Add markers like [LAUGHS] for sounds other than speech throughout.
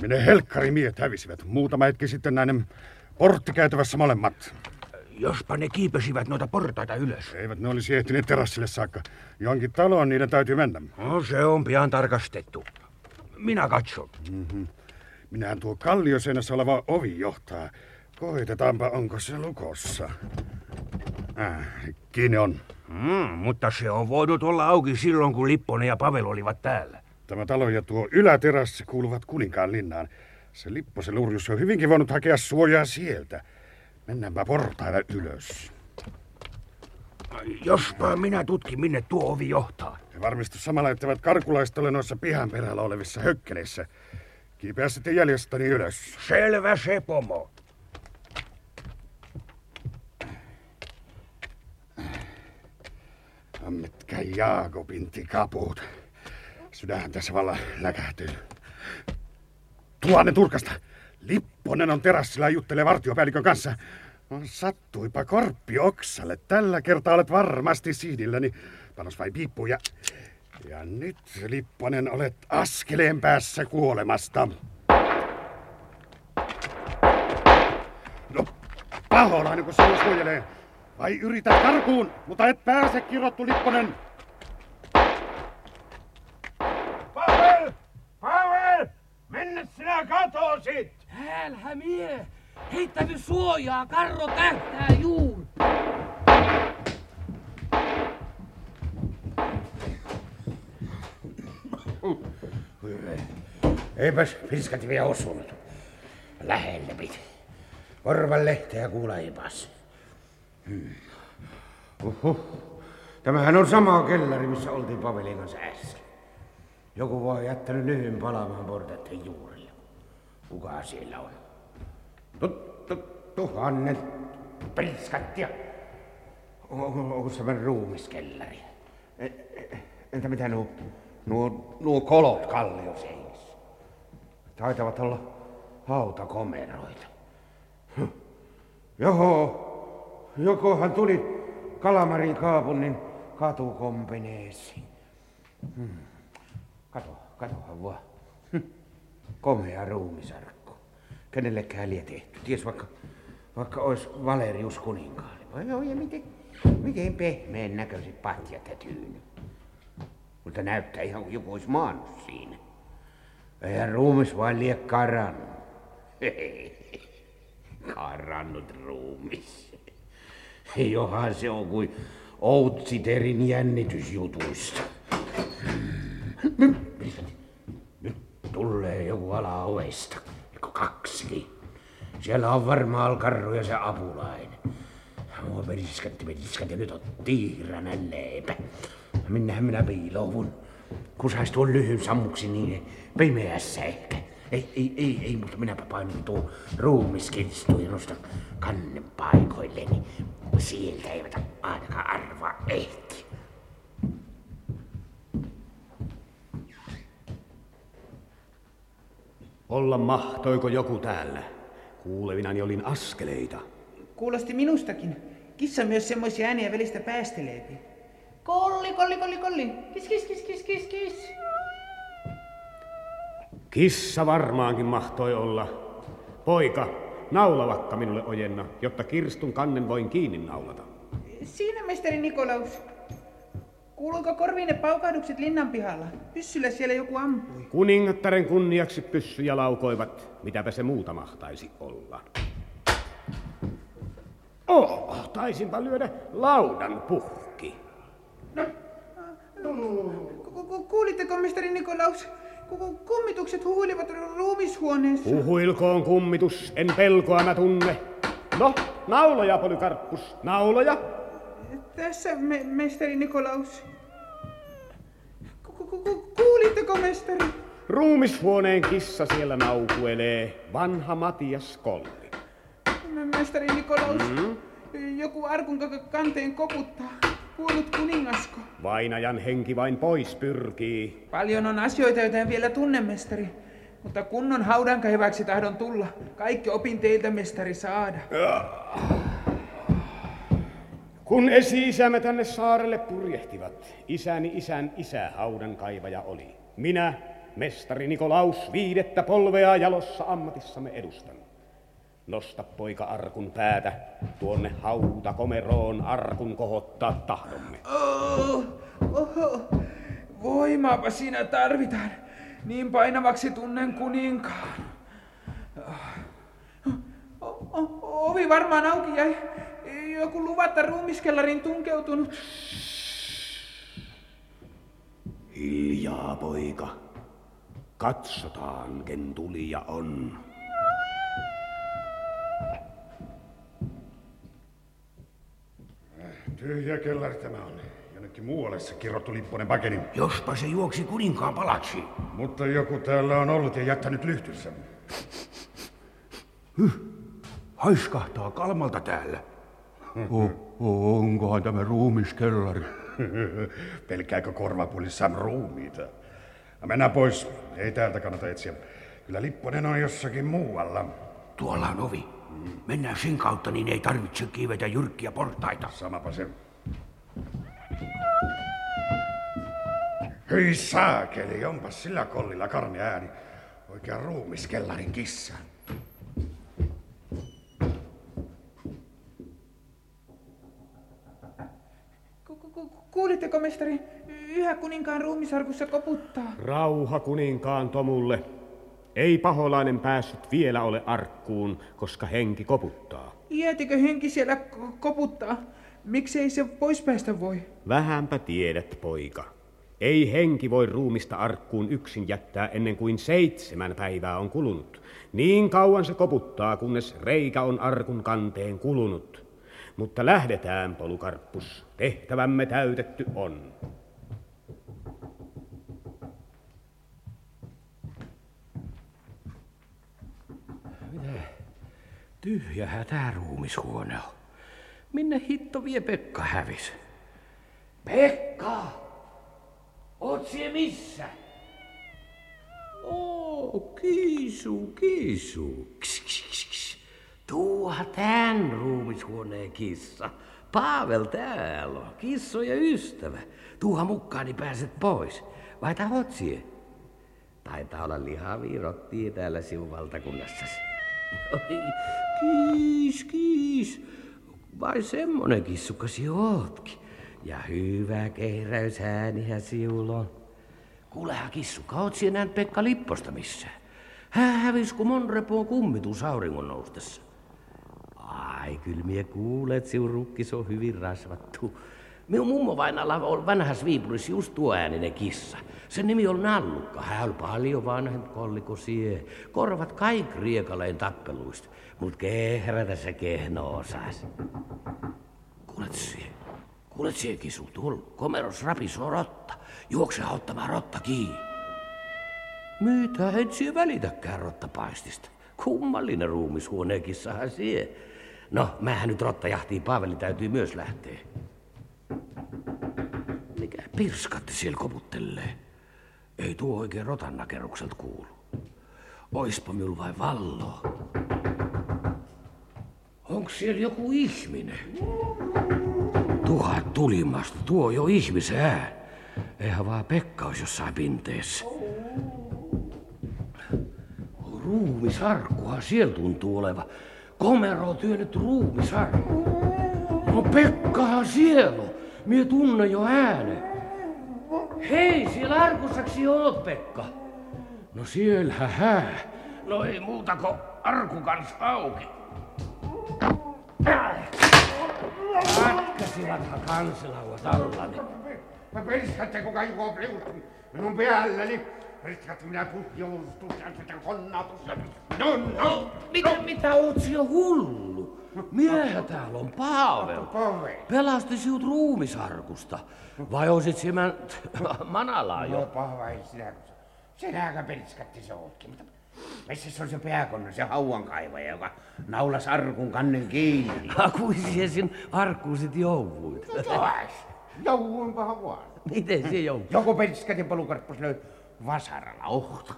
Minne helkkari miehet hävisivät. Muutama hetki sitten näiden porttikäytävässä molemmat. Jospa ne kiipesivät noita portaita ylös. Eivät ne olisi ehtineet terassille saakka. Johonkin taloon niiden täytyy mennä. No, se on pian tarkastettu. Minä katson. Mm-hmm. Minähän tuo kallioseinässä oleva ovi johtaa. Koitetaanpa, onko se lukossa. Äh, kiinni on. Mm, mutta se on voinut olla auki silloin, kun Lipponen ja Pavel olivat täällä. Tämä talo ja tuo yläterassi kuuluvat kuninkaan linnaan. Se Lipposen lurjus on hyvinkin voinut hakea suojaa sieltä. Mennäänpä portailla ylös. Jospa minä tutkin, minne tuo ovi johtaa. Ja varmistu samalla, etteivät karkulaiset ole noissa pihan perällä olevissa hökkeleissä. Kiipeä sitten jäljestäni ylös. Selvä se, pomo. Mitkä Jaakobin kaput. Sydän tässä valla läkähtyy. Tuonne Turkasta. Lipponen on terassilla juttelee vartiopäällikön kanssa. Sattuipa korppi oksalle. Tällä kertaa olet varmasti sihdilläni. Panos vai piippu ja... Ja nyt, Lipponen, olet askeleen päässä kuolemasta. No, paholainen, kun sinua suojelee. Vai yrität karkuun, mutta et pääse, kirottu Lipponen. Pavel! Pavel! Mennä sinä katosit! Häälhä mie! Heittänyt suojaa, karro tähtää juur! Eipäs piskat vielä osunut. Lähelle piti. Korvan lehteä kuulaipas. Hmm. Uhuh. Tämähän on sama kellari, missä oltiin Pavelin kanssa äsken. Joku voi jättänyt lyhyen palaamaan portaiden juurille. Kuka siellä on? Tuttu tuhannet priskat ja... Onko tämä ruumiskellari? E, e, entä mitä nuo, nuo, nuo kolot kallioseinissä? Taitavat olla hautakomeroita. Joho, jokohan tuli Kalamarin kaapunnin katukombineesi. Hmm. Kato, katohan vaan. Komea ruumisarkku. Kenellekään liian tehty. Ties vaikka, vaikka olisi Valerius kuninkaalle. Vai joo, ja miten, miten pehmeän näköiset patjat ja tyyny. Mutta näyttää ihan kuin joku olisi maannut siinä. Eihän ruumis vain lie karannut. [LAUGHS] Karannut ruumis. Johan se on kuin Outsiterin jännitysjutuista. Tulee joku ala ovesta. Kaksi. Siellä on varmaan karru ja se apulainen. Mua periskatti, periskatti, nyt on tiiränä leipä. Minnehän minä piilouvun? Kusais tuon lyhyn sammuksi niin pimeässä ehkä. Ei, ei, ei, ei, mutta minäpä painin tuo ruumiskirstu ja kannen paikoilleni. Sieltä eivät ainakaan arvaa ehti. Olla mahtoiko joku täällä? Kuulevinani olin askeleita. Kuulosti minustakin. Kissa myös semmoisia ääniä välistä päästeleepi. Kolli, kolli, kolli, kolli. Kis, kis, kis, kis, kis, kis. Kissa varmaankin mahtoi olla. Poika, naulavakka minulle ojenna, jotta kirstun kannen voin kiinni naulata. Siinä, mestari Nikolaus. Kuuluuko korviin ne paukahdukset linnan pihalla? Pyssyllä siellä joku ampui. Kuningattaren kunniaksi pyssyjä laukoivat. Mitäpä se muuta mahtaisi olla? Oh, taisinpa lyödä laudan puhki. No. Kuulitteko, mestari Nikolaus? Kummitukset huhuilivat ruumishuoneessa. Huhuilkoon kummitus, en pelkoa mä tunne. No, nauloja, Polykarppus, nauloja. Tässä, me, mestari Nikolaus. Kuulitteko, mestari? Ruumishuoneen kissa siellä naukuelee, vanha Matias Kolli. Mestari Nikolaus, mm-hmm. joku arkun kanteen koputtaa. Kuollut kuningasko. Vainajan henki vain pois pyrkii. Paljon on asioita, joita en vielä tunne, mestari. Mutta kunnon haudankaivaksi tahdon tulla. Kaikki opin teiltä, mestari, saada. Kun esi-isämme tänne saarelle purjehtivat, isäni isän isä haudankaivaja oli. Minä, mestari Nikolaus viidettä polvea jalossa ammatissamme edustan. Nosta poika arkun päätä, tuonne hauta komeroon arkun kohottaa tahdomme. Oh, oho. Voimaapa siinä tarvitaan. Niin painavaksi tunnen kuninkaan. O- o- ovi varmaan auki jäi. Joku luvatta ruumiskellarin tunkeutunut. Hiljaa, poika. Katsotaan, ken tulija on. Tyhjä kellari tämä on. Jonnekin muualle se kirottu Lipponen pakeni. Jospa se juoksi kuninkaan palaksi. Mutta joku täällä on ollut ja jättänyt lyhtyssä. Haiskahtaa kalmalta täällä. O, o, onkohan tämä ruumiskellari? [LAUGHS] Pelkääkö korvapulissaan ruumiita? No mennään pois. Ei täältä kannata etsiä. Kyllä Lipponen on jossakin muualla. Tuolla on ovi. Mennään sen kautta, niin ei tarvitse kiivetä jyrkkiä portaita. Samapa se. Hyi saakeli, onpas sillä kollilla karmea ääni. Oikea ruumiskellarin kissa. Ku- ku- ku- Kuulitteko, mestari? Yhä kuninkaan ruumisarkussa koputtaa. Rauha kuninkaan Tomulle. Ei paholainen päässyt vielä ole arkkuun, koska henki koputtaa. Jäätikö henki siellä ko- koputtaa? Miksei se pois päästä voi? Vähänpä tiedät, poika. Ei henki voi ruumista arkkuun yksin jättää ennen kuin seitsemän päivää on kulunut. Niin kauan se koputtaa, kunnes reikä on arkun kanteen kulunut. Mutta lähdetään, Polukarppus. Tehtävämme täytetty on. Tyhjähän tää ruumishuone on. Minne hitto vie Pekka hävis? Pekka! Oot sie missä? Oo, kiisu, kiisu. Kis, kis, kis, kis. Tuoha tän ruumishuoneen kissa. Paavel täällä on, kissojen ystävä. Tuuha mukaan, niin pääset pois. Vai tahot sie? Taitaa olla lihavia rottia täällä sinun valtakunnassasi. Kiis, kiis. Vai semmonen kissukasi ootkin. Ja hyvä kehräysäänihän siul on. Kuulehan kissukka, oot sinä Pekka Lipposta missään? Hän hävis kun Monrepoon kummitus auringon noustessa. Ai, kyllä kuulet, sinun rukkis on hyvin rasvattu. Minun mummo vainalla on vanhas Viipurissa just tuo ääninen kissa. Sen nimi on Nallukka. Hän on paljon vanhempi kolli kuin sie. Korvat kaik riekaleen tappeluista. Mut kehrätä se kehno osas. Kuulet sie? Kuulet sie kisu? Tuolla komeros rapisoo rotta. Juokse ottamaan rotta kiinni. Mitä et sie välitäkään rottapaistista? Kummallinen ruumishuoneen kissahan sie. No, mähän nyt rottajahtiin, Paaveli täytyy myös lähteä. Mikä pirskatti siellä koputtelee? Ei tuo oikein rotannakerukselta kuulu. Oispa minulla vain vallo. Onks siellä joku ihminen? Tuhat tulimasta, tuo jo ihmisen ään. Eihän vaan Pekka olisi jossain pinteessä. Ruumisarkkuhan siellä tuntuu oleva. Komero on työnnetty ruumisarkku. No Pekkahan siellä on. Mie tunne jo äänen. Hei, siellä arkussaksi oot, Pekka. No siellähän hää. No ei muuta kuin arku kans auki. Katkäsivathan kansilauat allani. Mä periskatte, kuka juo riutun minun päälläni. Minä tätä konnatusta. No, no. Mitä, mitä oot siellä hullu? Miehän täällä on. Pavel. Pelasti sinut ruumisarkusta. Vai osit siellä [LAUGHS] manalaa No jo? pahva ei sinä, kun sinäkö periskatti se ootkin. Mutta missä se on se pääkonna, se hauankaivaja, joka naulas arkun kannen kiinni? Hakuisi sin arkkuun sit jouvuit. Taas, jouunpahan vaan. Miten se joutui? Joku periskatin polukarppus löi vasaralla ohta.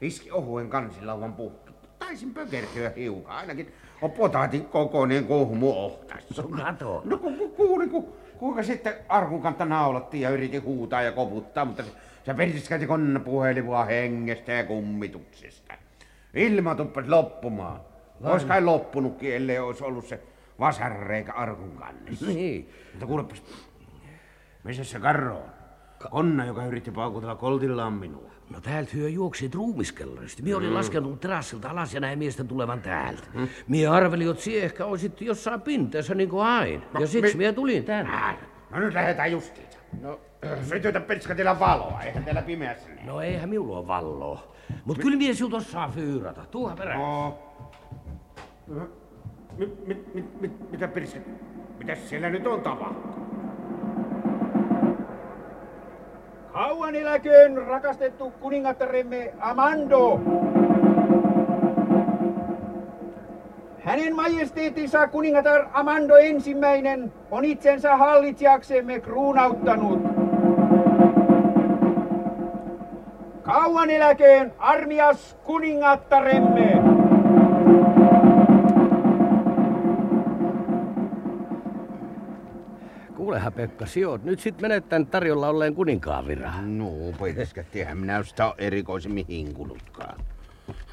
Iski ohuen kansilauvan puhki. Taisin pökertyä hiukan, ainakin on potaatin kokoinen kohmu ohtassa. Kato. No ku, ku, kuulin, ku, kuinka sitten arkun kantta naulattiin ja yritin huutaa ja koputtaa, mutta se Se perskäti konna puheli vaan hengestä ja kummituksesta. Ilma tuppasi loppumaan. Ois kai loppunutkin, ellei olisi ollut se vasarreikä arkun kannessa. Niin. Mutta kuulepas, missä se karro on? Konna, joka yritti paukutella koltillaan minua. No täältä hyö juoksi ruumiskellarista. Mie olin laskenut terassilta alas ja näin miesten tulevan täältä. Mie arvelin, että sie ehkä olisit jossain pinteessä niin kuin aina. Ja siksi mi- mie tulin tänne. Ää, No nyt lähdetään justiinsa. No, [CLEARS THROAT] sytytä perskatilla valoa, eihän teillä pimeässä näe. No eihän minulla ole valloa. Mut kyllä mies sinut osaa fyyrata. Tuuha perään. No. Mit, mit, mit, mitä perskat? Mitäs siellä nyt on tapahtunut? Kauan eläköön rakastettu kuningattaremme Amando. Hänen majesteettinsa kuningatar Amando ensimmäinen on itsensä hallitsijaksemme kruunauttanut. Kauan eläköön armias kuningattaremme. Kuulehan Pekka, sijoit nyt sit menet tän tarjolla olleen kuninkaan viraan. No, perskatti, eihän minä sitä ole erikoisemmin hinkunutkaan.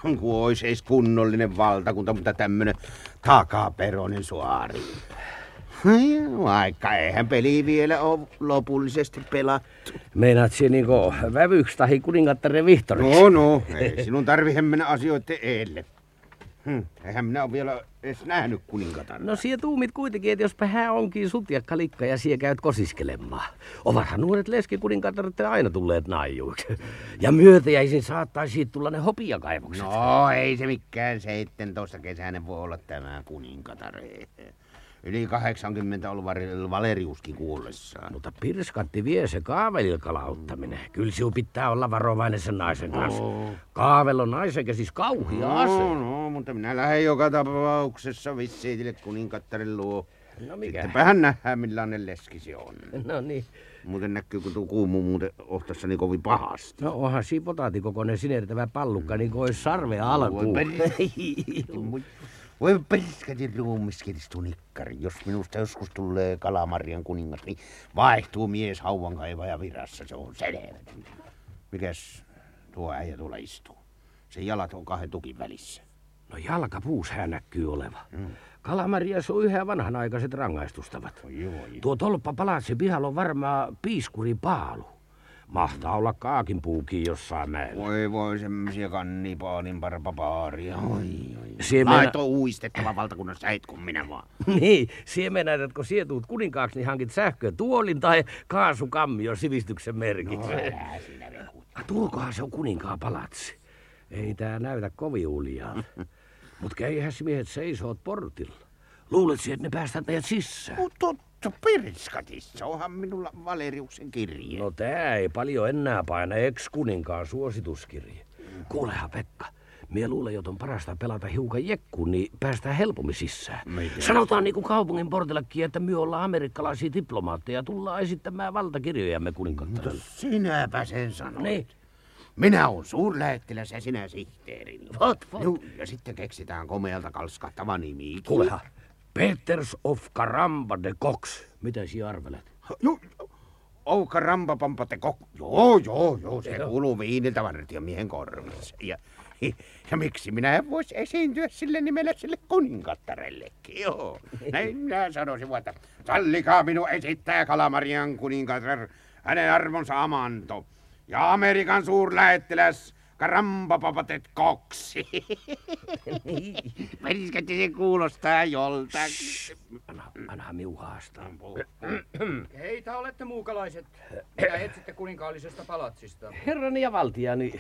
Kun ois eis kunnollinen valtakunta, mutta tämmönen takaperonen suari. Vaikka eihän peli vielä ole lopullisesti pelattu. Meinaat sinä niinku vävyks tahi kuningattaren vihtoriksi? No, no, ei sinun tarvitse mennä asioiden eelle. Hm, eihän minä ole vielä edes nähnyt kuningatar. No sie tuumit kuitenkin, että jospa hän onkin sutjakka likka ja sie käyt kosiskelemaan. Ovathan nuoret leskikuninkattaret aina tulleet naijuiksi. Ja myötäjäisin saattaisi tulla ne hopiakaivokset. No, ei se mikään 17 kesäinen voi olla tämä kuningatar. Yli 80 ollut Valeriuskin kuollessaan. Mutta pirskatti vie se kaavelilkalauttaminen. Kyllä sinun pitää olla varovainen sen naisen kanssa. Kaavel on naisen käsis kauhia ase. No, no, mutta minä lähden joka tapauksessa vissiitille kuningattarin luo. No mikä? Sittenpähän nähdään millainen leski se on. No niin. Muuten näkyy, kun tuo kuumu muuten ohtassani kovin pahasti. No onhan siinä potaatikokoinen sinertävä pallukka, niin kuin olisi sarve alkuun. [LAUGHS] Voi perskati ruumiskelistuu nikkari. Jos minusta joskus tulee Kalamarian kuningas, niin vaihtuu mies hauvankaivaja virassa. Se on selvä. Mikäs tuo äijä tuolla istuu? Se jalat on kahden tukin välissä. No jalkapuus hän näkyy oleva. Kalamarias on yhä vanhanaikaiset rangaistustavat. Oi, oi. Tuo tolppa palatsi pihalla on varmaan piiskuri paalu. Mahtaa olla kaakin puukin jossain mäellä. Voi voi semmosia kannipaalin parpapaaria. Oi, oi. Siemenä- Lait on uistettava valtakunnassa, et kun minä vaan. [LAUGHS] Niin, siemenät, että kun sietuut kuninkaaksi, niin hankit sähkötuolin tai kaasukammion sivistyksen merkiksi. No, älä sinä. Ah, Tuokohan se on kuninkaan palatsi. Ei tää näytä kovin uljaa. [LAUGHS] Mut käihän miehet seisoot portilla. Luulet että ne päästät meidät sisään? No totta, pirskatissa onhan minulla Valeriuksen kirje. No tää ei paljon enää paina ex-kuninkaan suosituskirje. Kuulehan Pekka, Mie luulen, että on parasta pelata hiukan jekkuun, niin päästään helpommin sisään. Mitä? Sanotaan niin kuin kaupungin portillakin, että me ollaan amerikkalaisia diplomaatteja ja tullaan esittämään valtakirjojamme kuninkattarelle. Sinäpä sen sanoit. Niin. Minä olen suurlähettiläs ja sinä sihteerini. Vot, vot. No, ja sitten keksitään komealta kalskahtava nimi. Kuulehan, Peters of Karamba de Cox. Mitä sinä arvelet? Joo, Ouka rampapampa te kok... Joo, joo, joo, se Joo. kuuluu viiniltä vartiomiehen korvissa. Ja, ja miksi minä en voisi esiintyä sille nimellä sille kuninkattarellekin, joo. Näin minä sanoisin, että sallikaa minun esittää Kalamarian kuningatar, hänen arvonsa Amanto ja Amerikan suurlähettiläs Karampapapatet Koksi. Periskatti [LAUGHS] se kuulostaa joltakin. Anna, anna miu haastaa. Keitä olette muukalaiset? Mitä etsitte kuninkaallisesta palatsista? Herrani ja valtiani,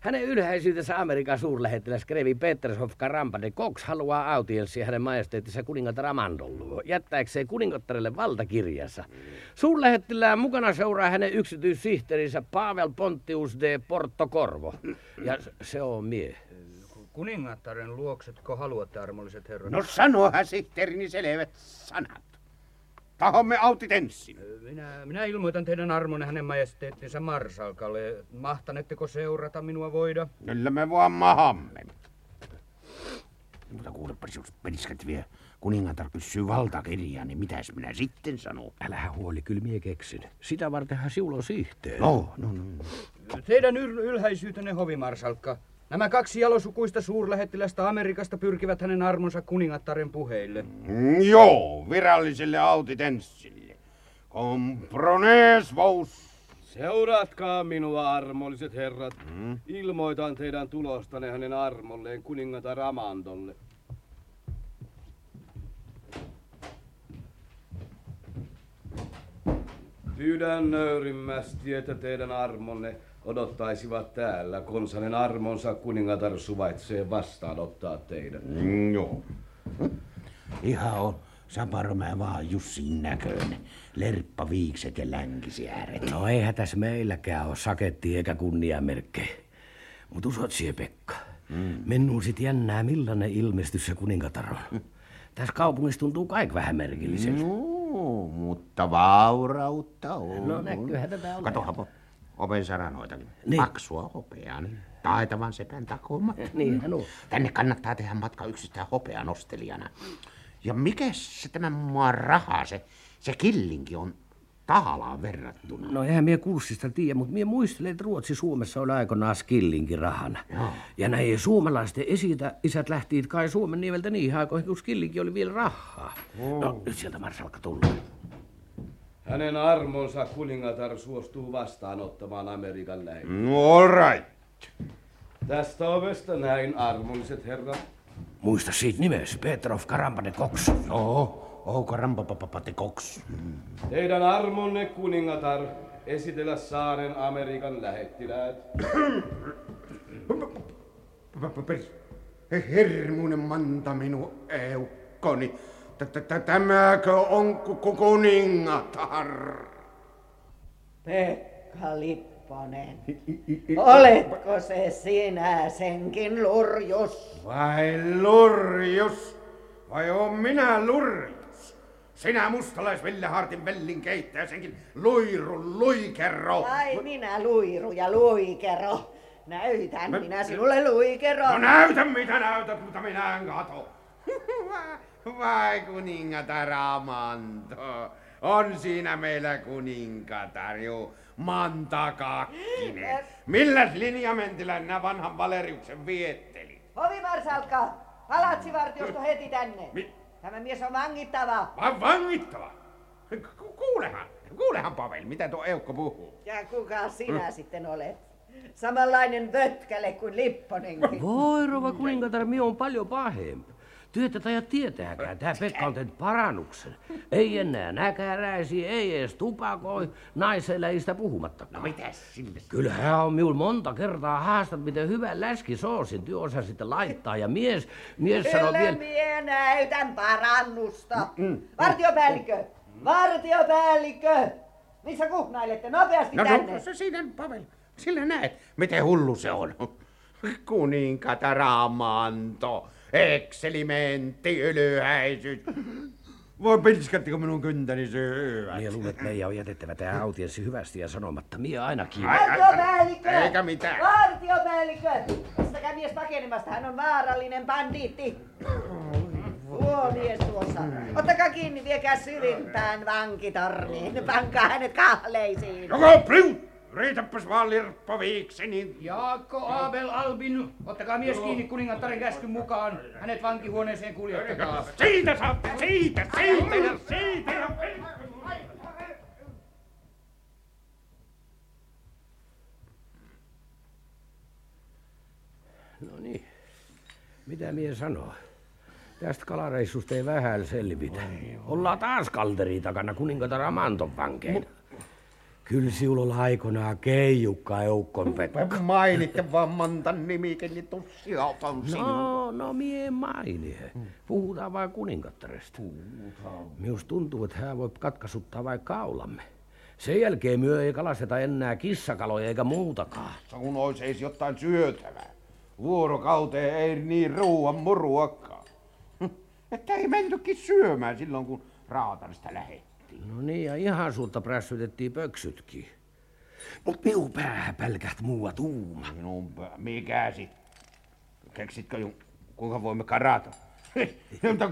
hänen ylhäisyytensä Amerikan suurlähettiläs Grevi Petershoff Karamba de Cox haluaa audienssia hänen majesteettinsa kuningatar Amandolle, jättääkseen kuningattarelle valtakirjansa. Suurlähettilään mukana seuraa hänen yksityissihteerinsä Pavel Pontius de Portocorvo. Ja se on mie. Kuningattaren luoksetko haluatte, armolliset herrat? No sanohan sihteerini selvät sanat. Tahomme autit ensin. Minä, minä ilmoitan teidän armonne hänen majesteettinsa Marsalkalle. Mahtanetteko seurata minua voida? Kyllä me vaan mahamme. Mutta kuulepa, jos periskat vie kuningatar kysyy valtakirjaa, niin mitäs minä sitten sanon? Älä huoli, kyllä mie keksin. Sitä vartenhan sinulla on sihteeri. No, no, no. Teidän yl- ylhäisyytenne hovimarsalkka. Nämä kaksi jalosukuista suurlähettilästä Amerikasta pyrkivät hänen armonsa kuningattaren puheille. Mm, joo, viralliselle autitenssille. Comprones vos. Seuratkaa minua, armolliset herrat. Mm. Ilmoitan teidän tulostanne hänen armolleen kuningatar Amandolle. Pyydän nöyrimmästi, että teidän armonne odottaisivat täällä, konsanen armonsa kuningatar suvaitsee vastaanottaa teidät. Mm, joo. Ihan on Saparomää vaan Jussin näköinen. Lerppa viikset ja länkisääret. No eihän tässä meilläkään ole saketti eikä kunniamerkkejä. Mut usot sie, Pekka. Mm. Mennuu sit jännää, millainen ilmestys se kuningatar on. Tässä kaupungissa tuntuu kaik vähän merkilliseltä. No, mutta vaurautta on. No näkyyhän tätä olevan. Kato, Hapo, oven saranoitakin. Niin. Paksua hopeaa, niin taitavan sepän takomat. [LAUGHS] Niinhän on. Tänne kannattaa tehdä matka yksistään hopean nostelijana. Ja mikä se tämän maan raha, se, se killinki on tahalaan verrattuna? No eihän mie kurssista tiedä, mutta mie muistelen, että Ruotsi Suomessa oli aikoinaan skillinkin rahana. Joo. Ja näin suomalaisten esitä isät lähti kai Suomen niemeltä niihin aikoihin, kun skillinkin oli vielä rahaa. No nyt sieltä Marsalkka tullut. Hänen armonsa kuningatar suostuu vastaanottamaan Amerikan lähettilään. No, all right. Tästä ovesta näin, armolliset herrat. Muista siitä nimes, Petrov Karampane Koks. Joo, oh, karampapapapate koks. Teidän armonne kuningatar esitellä saaren Amerikan lähettiläät. Hermunen manta minu eukkoni. Tämäkö on ku- kuningatar? Pekka Lipponen, oletko se sinä senkin lurjus? Vai lurjus? Vai on minä lurjus? Sinä mustalais Ville Hartin vellin keittäjä senkin luiru luikero. Vai minä luiru ja luikero. Näytän minä sinulle luikero. No näytä mitä näytät, mutta minä en kato. [LAUGHS] Vai kuningatar Amanto. On siinä meillä kuningatar, juu. Manta Kakkinen. Milläs linjamentillä nämä vanhan Valeriuksen vietteli? Hovimarsalkka, palatsivartiosto heti tänne. Mi- Tämä mies on vangittava. Vai vangittava? Ku- Kuulehan, kuulehan Pavel, mitä tuo Eukko puhuu. Ja kuka sinä sitten olet? Samanlainen vötkäle kuin Lipponenkin. Voi rouva kuningatar, mie on paljon pahempi. Työtä tai tietääkään, tää Pekka on tehnyt parannuksen. Ei enää näkäräisi, ei edes tupakoi, naiseläistä puhumattakaan. No mitäs sinne? Kyllä hän on minulle monta kertaa haastat, miten hyvän läskisoosin työ osaa sitten laittaa. Ja mies, mies sanoo Kyllä vielä... mie näytän parannusta. Vartiopäällikkö, vartiopäällikkö. Missä kuhnailette? Nopeasti No, tänne. no se siinä, Pavel. Sillä näet, miten hullu se on. Kuninkatar Amanto, ekselimentti, ylhäisyys. Voi pilskattiko minun kyntäni syövät? Mie luulen, että meidän on jätettävä tämä audienssi hyvästi ja sanomatta. Mie ainakin. Vartiopäällikkö! Eikä mitään. Vartiopäällikkö! Pistäkää mies pakenemasta, hän on vaarallinen bandiitti. Tuo mies tuossa. Ottakaa kiinni, viekää syvimpään vankitorniin. Pankaa hänet kahleisiin. Joko pliut! Riitäpäs vaan lirppo viiksi, niin... Jaakko Abel Albin, ottakaa mies kiinni kuningattaren käskyn mukaan. Hänet vankihuoneeseen kuljettakaa. Siitä saatte, siitä, siitä ja siitä ja... No niin. Mitä mie sanoo? Tästä kalareissusta ei vähän selvitä. Ollaan taas kalteri takana kuningatar Amanton vankeina. Kyllä sinulla aikoinaan keijukka eukkon Pekka. Mainitte vaan Mantan nimikin, niin tussi auton sinua. No, no mie maini. Puhutaan vain kuningattaresta. Minusta tuntuu, että hän voi katkaisuttaa vaikka kaulamme. Sen jälkeen myö ei kalasteta enää kissakaloja eikä muutakaan. Kun ois eis jotain syötävää. Vuorokauteen ei niin ruuan muruakaan. Hm, Että ei mentykin syömään silloin, kun Raatarista lähettiin. No niin, ja ihan sulta prässytettiin pöksytkin. Mut miu päähän pälkäht muua tuuma. Minun pää, mikä sit? Keksitkö, ju- kuinka voimme karata? Mutta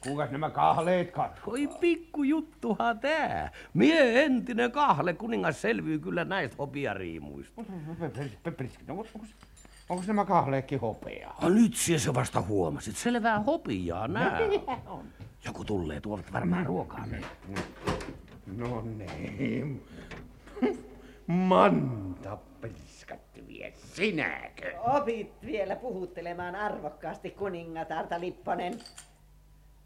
Kuinkas nämä kahleetkaan? Oi pikku juttuha tää. Mie entinen kahle kuningas selvyy kyllä näistä hopiariimuista. Onko nämä kahleetkin hopeaa? No nyt se vasta huomasit. Selvää hopiaa nää. Joku tulee tuovat varmaan ruokaa. No niin. Manta priskatti vie, sinäkö? Opit vielä puhuttelemaan arvokkaasti kuningatarta Lipponen.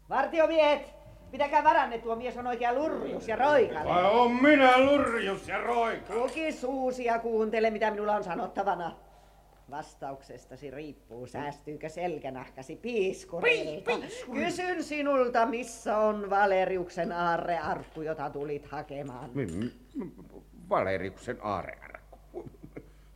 Vartiomiehet, pitäkää varanne, tuo mies on oikea lurjus ja roikale. Vai on minä lurjus ja roika? Luki suusi ja kuuntele, mitä minulla on sanottavana. Vastauksestasi riippuu, säästyykö selkänahkasi piiskurilta. Kysyn sinulta, missä on Valeriuksen aarrearkku, jota tulit hakemaan. Valeriuksen aarearkku.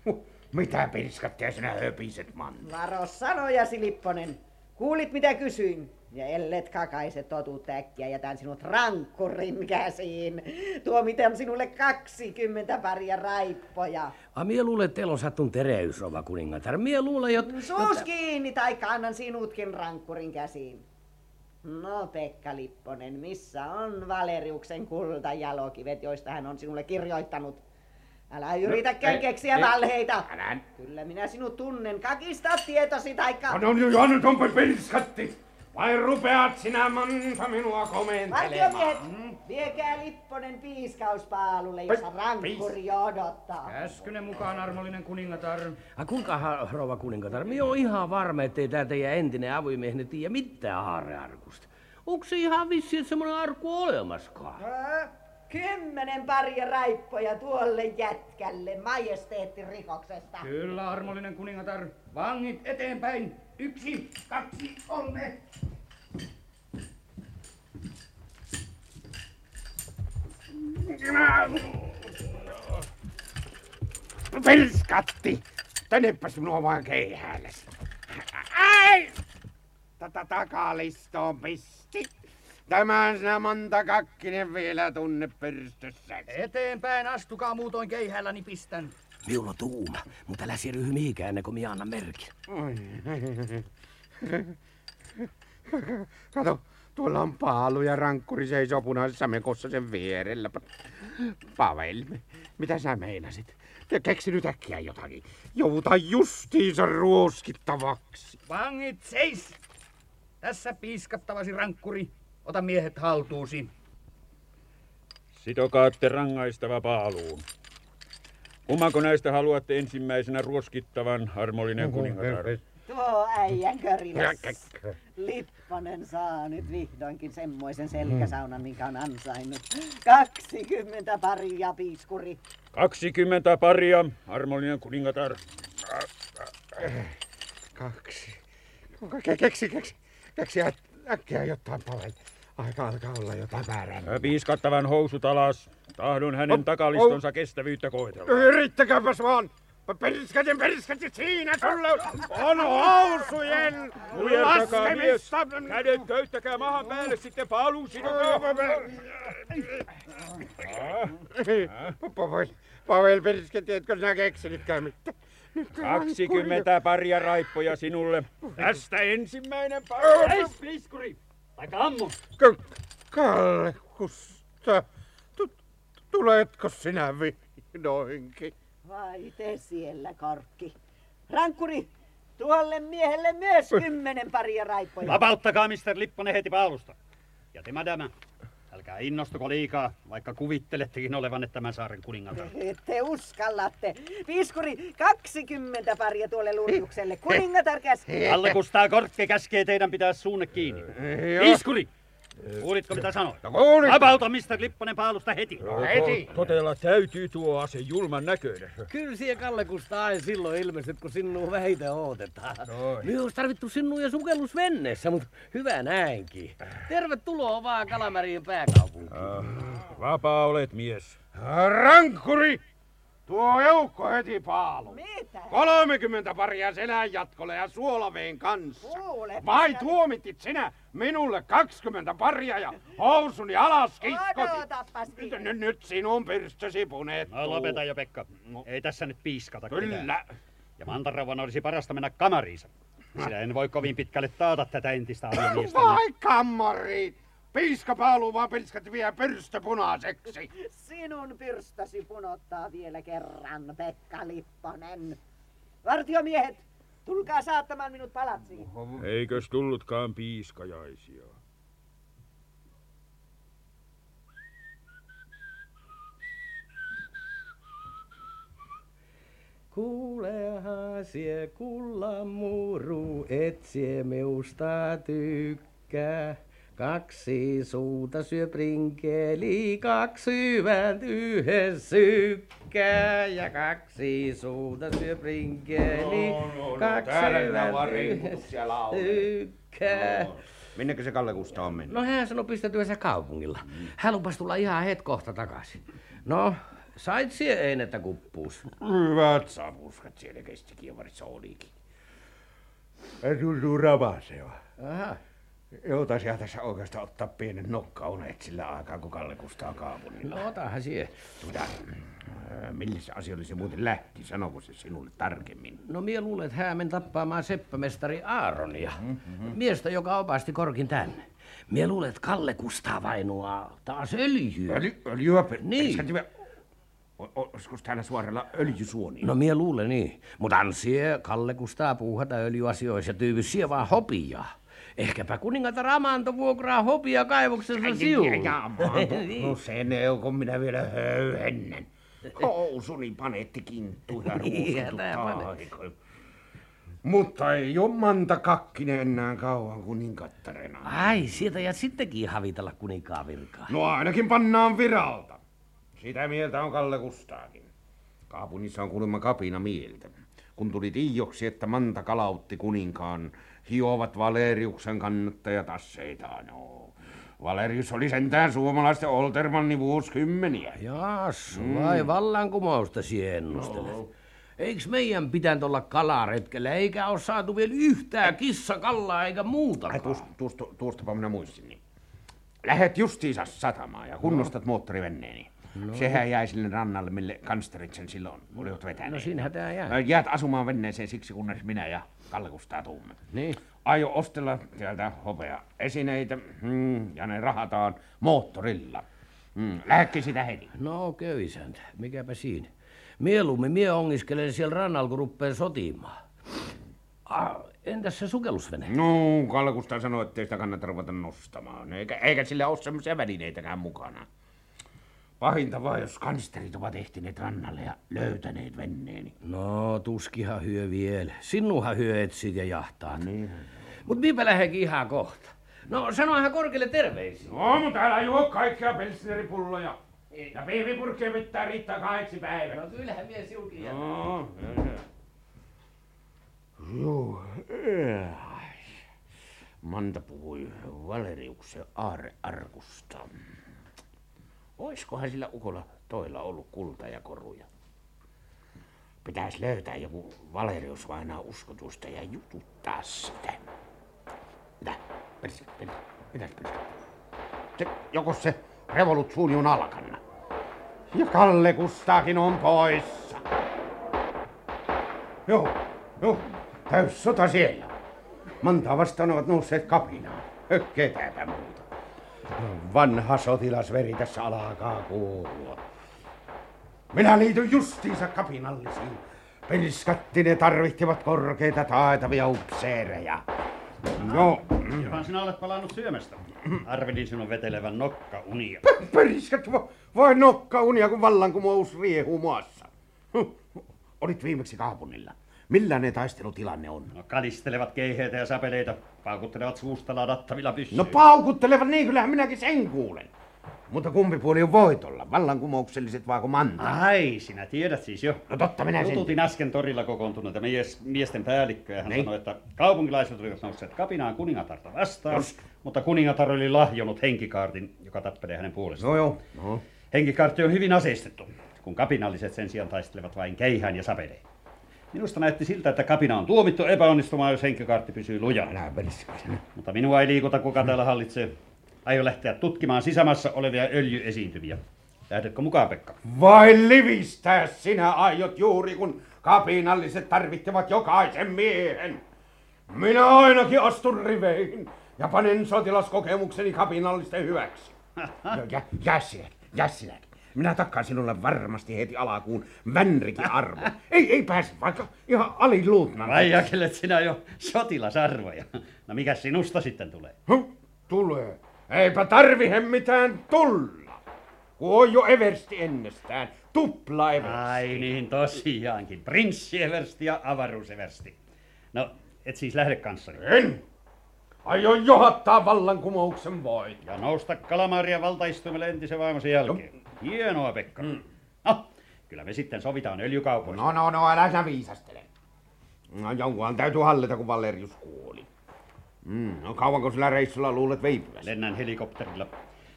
[LAUGHS] Mitä pirskattia sinä höpiset, man? Varo sanojasi, Lipponen. Kuulit, mitä kysyin? Ja ellet kakaise totuutta äkkiä, jätän sinut rankkurin käsiin. Tuomitan sinulle 20 paria raippoja. A mie luulen, että teillä on sattun tereys, rova kuningatar. Mie luulen, jot... Suus kiinni tai annan sinutkin rankkurin käsiin. No Pekka Lipponen, missä on Valeriuksen kultajalokivet, joista hän on sinulle kirjoittanut? Älä yritäkään ei, keksiä ei, valheita. älä. Kyllä minä sinut tunnen. Kakista tietosi taikka... No, no, no, nyt onpa pirskatti. Vai rupeat sinä manta minua komentelemaan? Vartiomiehet, viekää Lipponen piiskauspaalulle, jossa rankkuri odottaa. Käskynen mukaan, armollinen kuningatar. A kuinka, rouva kuningatar, mie on ihan varma, ettei tää teidän entinen avuimiehenne tiedä mitään haarrearkusta. Onko se ihan vissi, että semmoinen arku on olemaskaan? Ää, Kymmenen paria raippoja tuolle jätkälle majesteettirikoksesta. Kyllä, armollinen kuningatar. Vangit eteenpäin. Yksi, kaksi, kolme. Pirskatti! Tännepäs minua vaan keihääläs. Ai! Tätä takalistoon pisti. Tämän sinä Manta Kakkinen vielä tunne pyrstössä. Eteenpäin, astukaa muutoin keihäälläni pistän. Minulla on tuuma, mutta älä siirry mihinkään ennen kuin minä annan merkin. Kato, tuolla on paalu ja rankkuri seisoo punaisessa mekossa sen vierellä. Pavel, mitä sä meinasit? Ja keksi nyt äkkiä jotakin. Jouta justiinsa ruoskittavaksi. Vangit seis! Tässä piiskattavasi rankkuri. Ota miehet haltuusi. Sitokaatte rangaistava paaluun. Kummako näistä haluatte ensimmäisenä ruoskittavan, armollinen kuningatar? Tuo äijän köriläs. Lipponen saa nyt vihdoinkin semmoisen selkäsaunan, minkä on ansainnut. 20 paria piiskuri. 20 paria, armollinen kuningatar. Kaksi. Ke- Keksi, keksi, keksi äk- äkkiä jotain Pavel. Aika alkaa olla jo täpärän. Piiskattavan housut alas. Tahdon hänen takalistonsa kestävyyttä koetella. Yrittäkääpäs vaan. Perskatin, perskatin, siinä sulle on housujen laskemista. Kädet köyttäkää mahan päälle, sitten paaluun sidokaa. Pavel, Pavel etkö sinä keksinytkään mitään? Nyt on 20 paria raippoja sinulle. Tästä ensimmäinen pari. Seis, Aika ammu! K- Kalle Kusta, tu- tuletko sinä vihdoinkin? Vai te siellä, Korkki. Rankkuri, tuolle miehelle myös kymmenen paria raippoja. Vapauttakaa Mr. Lipponen heti paalusta. Ja te, madama, älkää innostuko liikaa, vaikka kuvittelettekin olevanne tämän saaren kuningatar. [LAUGHS] Te uskallatte. Piiskuri, 20 paria tuolle lurjukselle. Kuningatar käskee. Kalle Kustaa Korkke käskee teidän pitää suunne kiinni. Joo. Piiskuri! Kuulitko mitä sanoin? No kuulin. Vapauta Mr. Lipponen paalusta heti. Heti. Totella täytyy tuo ase julman näköinen. Kyllä siellä Kalle Kusta aina silloin ilmestyt, kun sinua vähiten odotetaan. Noin. Me olisi tarvittu sinua ja sukellusvenneessä, mutta hyvä näinkin. Tervetuloa vaan Kalamäriin pääkaupunkiin. Vapaa olet mies. Rankkuri! Tuo eukko heti paalu. Mitä? 30 paria selän jatkolle ja suolaveen kanssa. Kuule, Vai minä- tuomitit sinä minulle 20 paria ja housuni alas kiskoti? Odotapas Nyt, nyt, nyt sinun pyrstösi punettuu. No lopeta jo Pekka. Ei tässä nyt piiskata ketään. Kyllä. Ja Mantarauvan olisi parasta mennä kamariinsa. Sinä en voi kovin pitkälle taata tätä entistä aviomiestä. Vai kammarit! Piiska paaluu vaan pelskat vie pyrstö punaiseksi. Sinun pyrstösi punottaa vielä kerran, Pekka Lipponen. Vartiomiehet, tulkaa saattamaan minut palatsiin. Eikös tullutkaan piiskajaisia? Kuulehan sie kullan muru, et sie meusta tykkää. Kaksi suuta syö prinkeli, kaksi syvät yhdessä sykkää. Ja kaksi suuta syö prinkeli, No, no, no, kaksi syvät yhdessä rinkutus ja laulet. sykkää. Minnekö se Kalle Kusta on mennyt? No hän sanoi pistätyönsä kaupungilla. Hän lupas tulla ihan het kohta takaisin. No, sait sie einettä kuppuus. Hyvät savuskat siellä kestikievarissa olikin. Tuntuu ravaseva. Aha. Joutaisin tässä oikeastaan ottaa pienen nokkauneet sillä aikaa, kun Kalle Kustaa kaupungilla. No otahan sie. Tuota, millä se asioilla se muuten lähti? Sanoiko se sinulle tarkemmin? No mie luulen, että hän tappaamaan seppämestari Aaronia. Mm-hmm. Miestä, joka opasti korkin tänne. Mie luulen, että Kalle Kustaa vainua taas öljyä. Öljy, öljyä? Niin. Olisiko täällä suoralla öljysuoni? No mie luulen niin. Mutta ansie Kalle Kustaa puuhata öljyasioissa ja tyyvy sie vaan hopiaa. Ehkäpä kuningatar Amanto vuokraa hopia kaivoksensa siulle. [LAUGHS] No se ne on, kun minä vielä höyhennän. Housuni panetti kinttu [LAUGHS] ja Niin, ruusuttu taiko. Mutta ei ole Manta Kakkinen enää kauan kuninkattarena. Ai, sieltä ja sittenkin havitella kuninkaan virkaa. No ainakin pannaan viralta. Sitä mieltä on Kalle Kustaakin. Kaupungissa on kuulemma kapina mieltä. Kun tuli tioksi, että Manta kalautti kuninkaan, hiovat Valeriuksen kannattajat asseitaan. No, Valerius oli sentään suomalaisten Oltermanni vuosikymmeniä. Jaas, vai vallankumousta sie ennustelet? Eiks meidän pitänyt olla kalaretkellä, eikä ole saatu vielä yhtään kissakallaa eikä Ai, muutakaan? tuosta, tuosta, tuostapa minä muistin. Niin. Lähet justiinsa satamaan ja kunnostat moottorivenneeni. No. Sehän jäi sille rannalle, mille kansterit sen silloin olivat vetäneet. No siinähän tää jää. Jäät asumaan venneeseen siksi, kunnes minä ja Kalle Kustaa tuumme. Niin. Aio ostella sieltä hopea esineitä mm, ja ne rahataan moottorilla. Mm, Lähekki sitä heti. No köysäntä, mikäpä siinä. Mieluummin mie ongiskelen siellä rannalla, kun ruppeen sotimaan. Ah, entäs se sukellusvene? No, Kalle Kustaa sanoi, ettei sitä kannata ruveta nostamaan, eikä, eikä sillä ole semmoisia välineitäkään mukana. Pahinta vaan, jos kansterit ovat ehtineet rannalle ja löytäneet venneeni. No, tuskihan hyö vielä. Sinuhan hyö etsit ja jahtaat. Niin. Mut miepä lähdekin ihan kohta. No, sanoahan korkealle terveisiä. No, mutta älä juo kaikkia pilsneripulloja. Ja piipipurkkeja pitää riittää kahdeksi päiväksi. No kyllähän mies julki No, Joo. Manta puhui Valeriuksen aarrearkusta. Oiskohan sillä ukolla toilla ollut kulta ja koruja? Pitäisi löytää joku Valerius vainaa uskotusta ja jututtaa sitä. Mitä? Persi, persi, mitäs persi? Se, joko se revolutsuuni on alkanut? Ja Kalle Kustaakin on poissa. Joo, joo, täys sota siellä. Mantaa vastaan ovat nousseet kapinaan. Ketäpä muuta. Vanha sotilasveri tässä alkaa kuulua. Minä liityn justiinsa kapinallisiin. Penskatti ne tarvittivat korkeita taitavia upseereja. No, Johan sinä olet palannut syömästä. Arvelin sinun vetelevän nokkaunia. Periskat, va- vai nokkaunia, kun vallankumous riehuu maassa. Olit viimeksi kaupungilla. Millainen taistelutilanne on? No, kalistelevat keiheitä ja sapeleita, paukuttelevat suusta ladattavilla pyssyillä. No paukuttelevat niin, kyllähän minäkin sen kuulen. Mutta kumpi puoli on voitolla? Vallankumoukselliset vaako manta? Ai, sinä tiedät siis jo. No totta minä sen. Jututin äsken torilla kokoontuneita mies, miesten päällikköä. Hän Niin. sanoi, että kaupunkilaiset olivat nousseet kapinaan kuningatarta vastaan, Just. mutta kuningatar oli lahjonut henkikaartin, joka tappelee hänen puolestaan. No joo. No. Henkikaarti on hyvin aseistettu, kun kapinalliset sen sijaan taistelevat vain keihään ja sapeleen. Minusta näytti siltä, että kapina on tuomittu epäonnistumaan, jos henkikaartti pysyy lujana. Mutta minua ei liikuta, kuka täällä hallitsee. Aion lähteä tutkimaan sisämaassa olevia öljyesiintyviä. Lähdetkö mukaan, Pekka? Vai livistää sinä aiot juuri, kun kapinalliset tarvitsevat jokaisen miehen. Minä ainakin astun riveihin ja panen sotilaskokemukseni kapinallisten hyväksi. Ja, Jässilä, Jässilä. Minä takkaan sinulle varmasti heti alakuun vänrikin arvo. ei, ei pääse vaikka ihan aliluutnantti. Vai jakelet sinä jo sotilasarvoja. No mikä sinusta sitten tulee? Huh, tulee. Eipä tarvihe mitään tulla. Kun on jo eversti ennestään. Tupla eversti. Ai niin, tosiaankin. Prinssi eversti ja avaruuseversti. No, et siis lähde kanssani. En. Aion johattaa vallankumouksen voit. Ja nousta Kalamaria valtaistuimelle entisen vaimosi jälkeen. Hienoa, Pekka. Mm. No, kyllä me sitten sovitaan öljykaupoista. No, no, no, älä sä viisastele. No, jonkunhan täytyy hallita, kun Valerius kuoli. Mm, no kauanko sillä reissulla luulet veipyväsi? Lennän helikopterilla.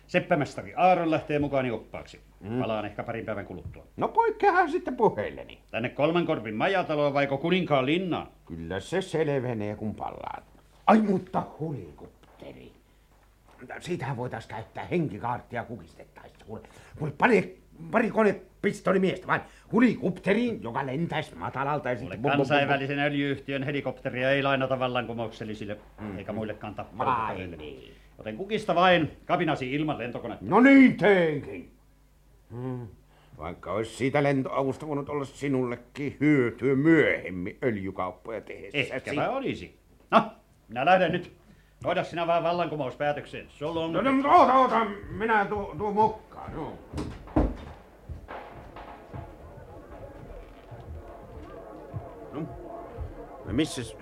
Seppämestari Aaron lähtee mukaani oppaaksi. Mm. Palaan ehkä parin päivän kuluttua. No poikkeahan sitten puheilleni. Tänne Kolmankorpin majataloon vaiko kuninkaan linnaan? Kyllä se selvenee, kun palaat. Ai mutta helikopteri. Siitähän voitaisiin käyttää henkikaartia kukistettaessa. Kuule, kuule pari, pari kone pistolimiestä vain helikopteriin, joka lentäisi matalalta ja sitten... Kansainvälisen öljyyhtiön helikopteria ei lainata vallankumouksellisille mm. eikä muillekaan tappeluille. Niin. Joten kukista vain kapinasi ilman lentokone. No niin teinkin. Hmm. Vaikka olisi siitä lentoavusta voinut olla sinullekin hyötyä myöhemmin öljykauppoja tehdessä. Ehkäpä olisi. No, minä lähden nyt. Hoida sinä vaan vallankumouspäätöksen. Sulla on... No, no, oota, oota. Minä tuu, tuu mukaan. No. No, missä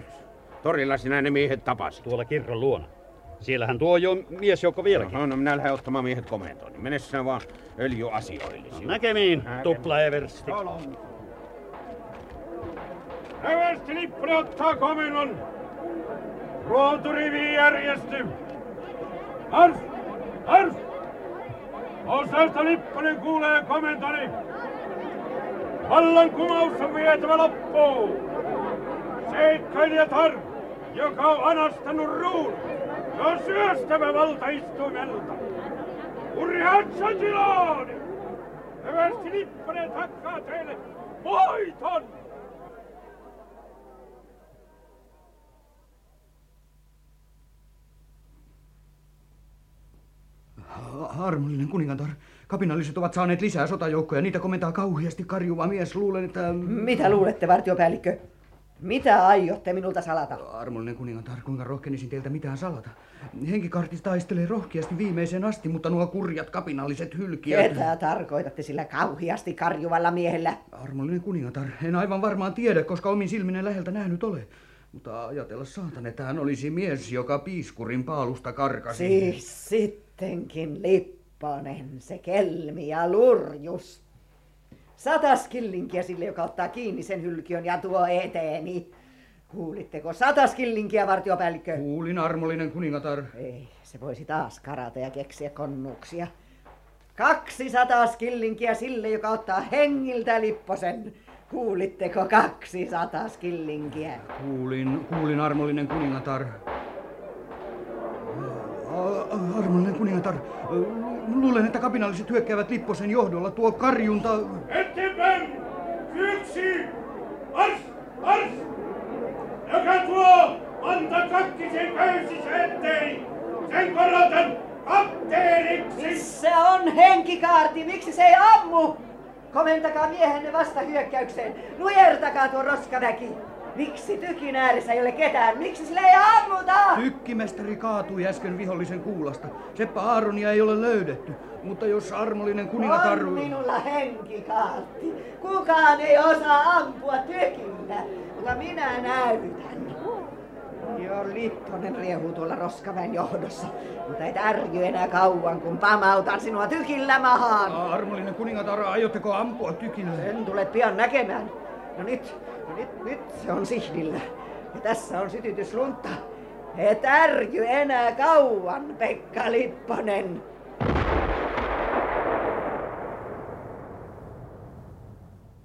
torilla sinä ne miehet tapasit? Tuolla kirkon luona. Siellähän tuo jo miesjoukko vieläkin. No, no minä lähden ottamaan miehet komentoon. Niin mene sinä vaan öljyasioille. No, näkemiin, tupla Eversti. Eversti Lipponen ottaa komennon. Ruoturivi järjesty. Ars! Ars! Osalta Lipponen kuulee komentoni. Vallankumous on vietävä loppuun. Seikkailijat joka on anastanut ruudun ja syöstävä valtaistuimelta. Urhat sotilaani! Eversti Lipponen takkaa teille voiton! Armollinen kuningatar, kapinalliset ovat saaneet lisää sotajoukkoja, niitä komentaa kauheasti karjuva mies. Luulen, että... Mitä luulette, vartiopäällikkö? Mitä aiotte minulta salata? Armollinen kuningatar, kuinka rohkenisin teiltä mitään salata? Henkikartti taistelee rohkeasti viimeiseen asti, mutta nuo kurjat kapinalliset hylkiöt... Ketä tarkoitatte sillä kauhiasti karjuvalla miehellä? Armollinen kuningatar, en aivan varmaan tiedä, koska omin silminen läheltä nähnyt ole. Mutta ajatella saatan, että hän olisi mies, joka piiskurin paalusta karkasi. Siis sittenkin Lipponen, se kelmi ja lurjus. Sata skillinkiä sille, joka ottaa kiinni sen hylkiön ja tuo eteeni. Kuulitteko sata skillinkiä, vartiopäällikkö? Kuulin, armollinen kuningatar. Ei, se voisi taas karata ja keksiä konnuksia. Kaksisataa skillinkiä sille, joka ottaa hengiltä Lipposen. Kuulitteko kaksisataa skillinkiä? Kuulin, kuulin, armollinen kuningatar. Armollinen kuningatar, luulen, että kapinalliset hyökkäävät Lipposen johdolla. Tuo karjunta... Eteenpäin! Yksi! Ars! Ars! Joka tuo anta kakkisen köysissä ettei! Sen korotan kapteeniksi! Missä on henkikaarti? Miksi se ei ammu? Komentakaa miehenne vasta hyökkäykseen. Nujertakaa tuo roskaväki. Miksi tykin ääressä ei ole ketään? Miksi sillä ei ammuta? Tykkimestari kaatui äsken vihollisen kuulasta. Seppä Aaronia ei ole löydetty. Mutta jos armollinen kuningatar... On minulla henkikaarti. Kukaan ei osaa ampua tykillä. Mutta minä näytän. Joo, Lipponen riehuu tuolla roskaväen johdossa. Mutta et ärjy enää kauan, kun pamautan sinua tykillä mahaan. Armollinen kuningatar, aiotteko ampua tykillä? Sen tulet pian näkemään. No nyt, no nyt, nyt se on sihdillä. Ja tässä on sytytyslunta. Et ärjy enää kauan, Pekka Lipponen.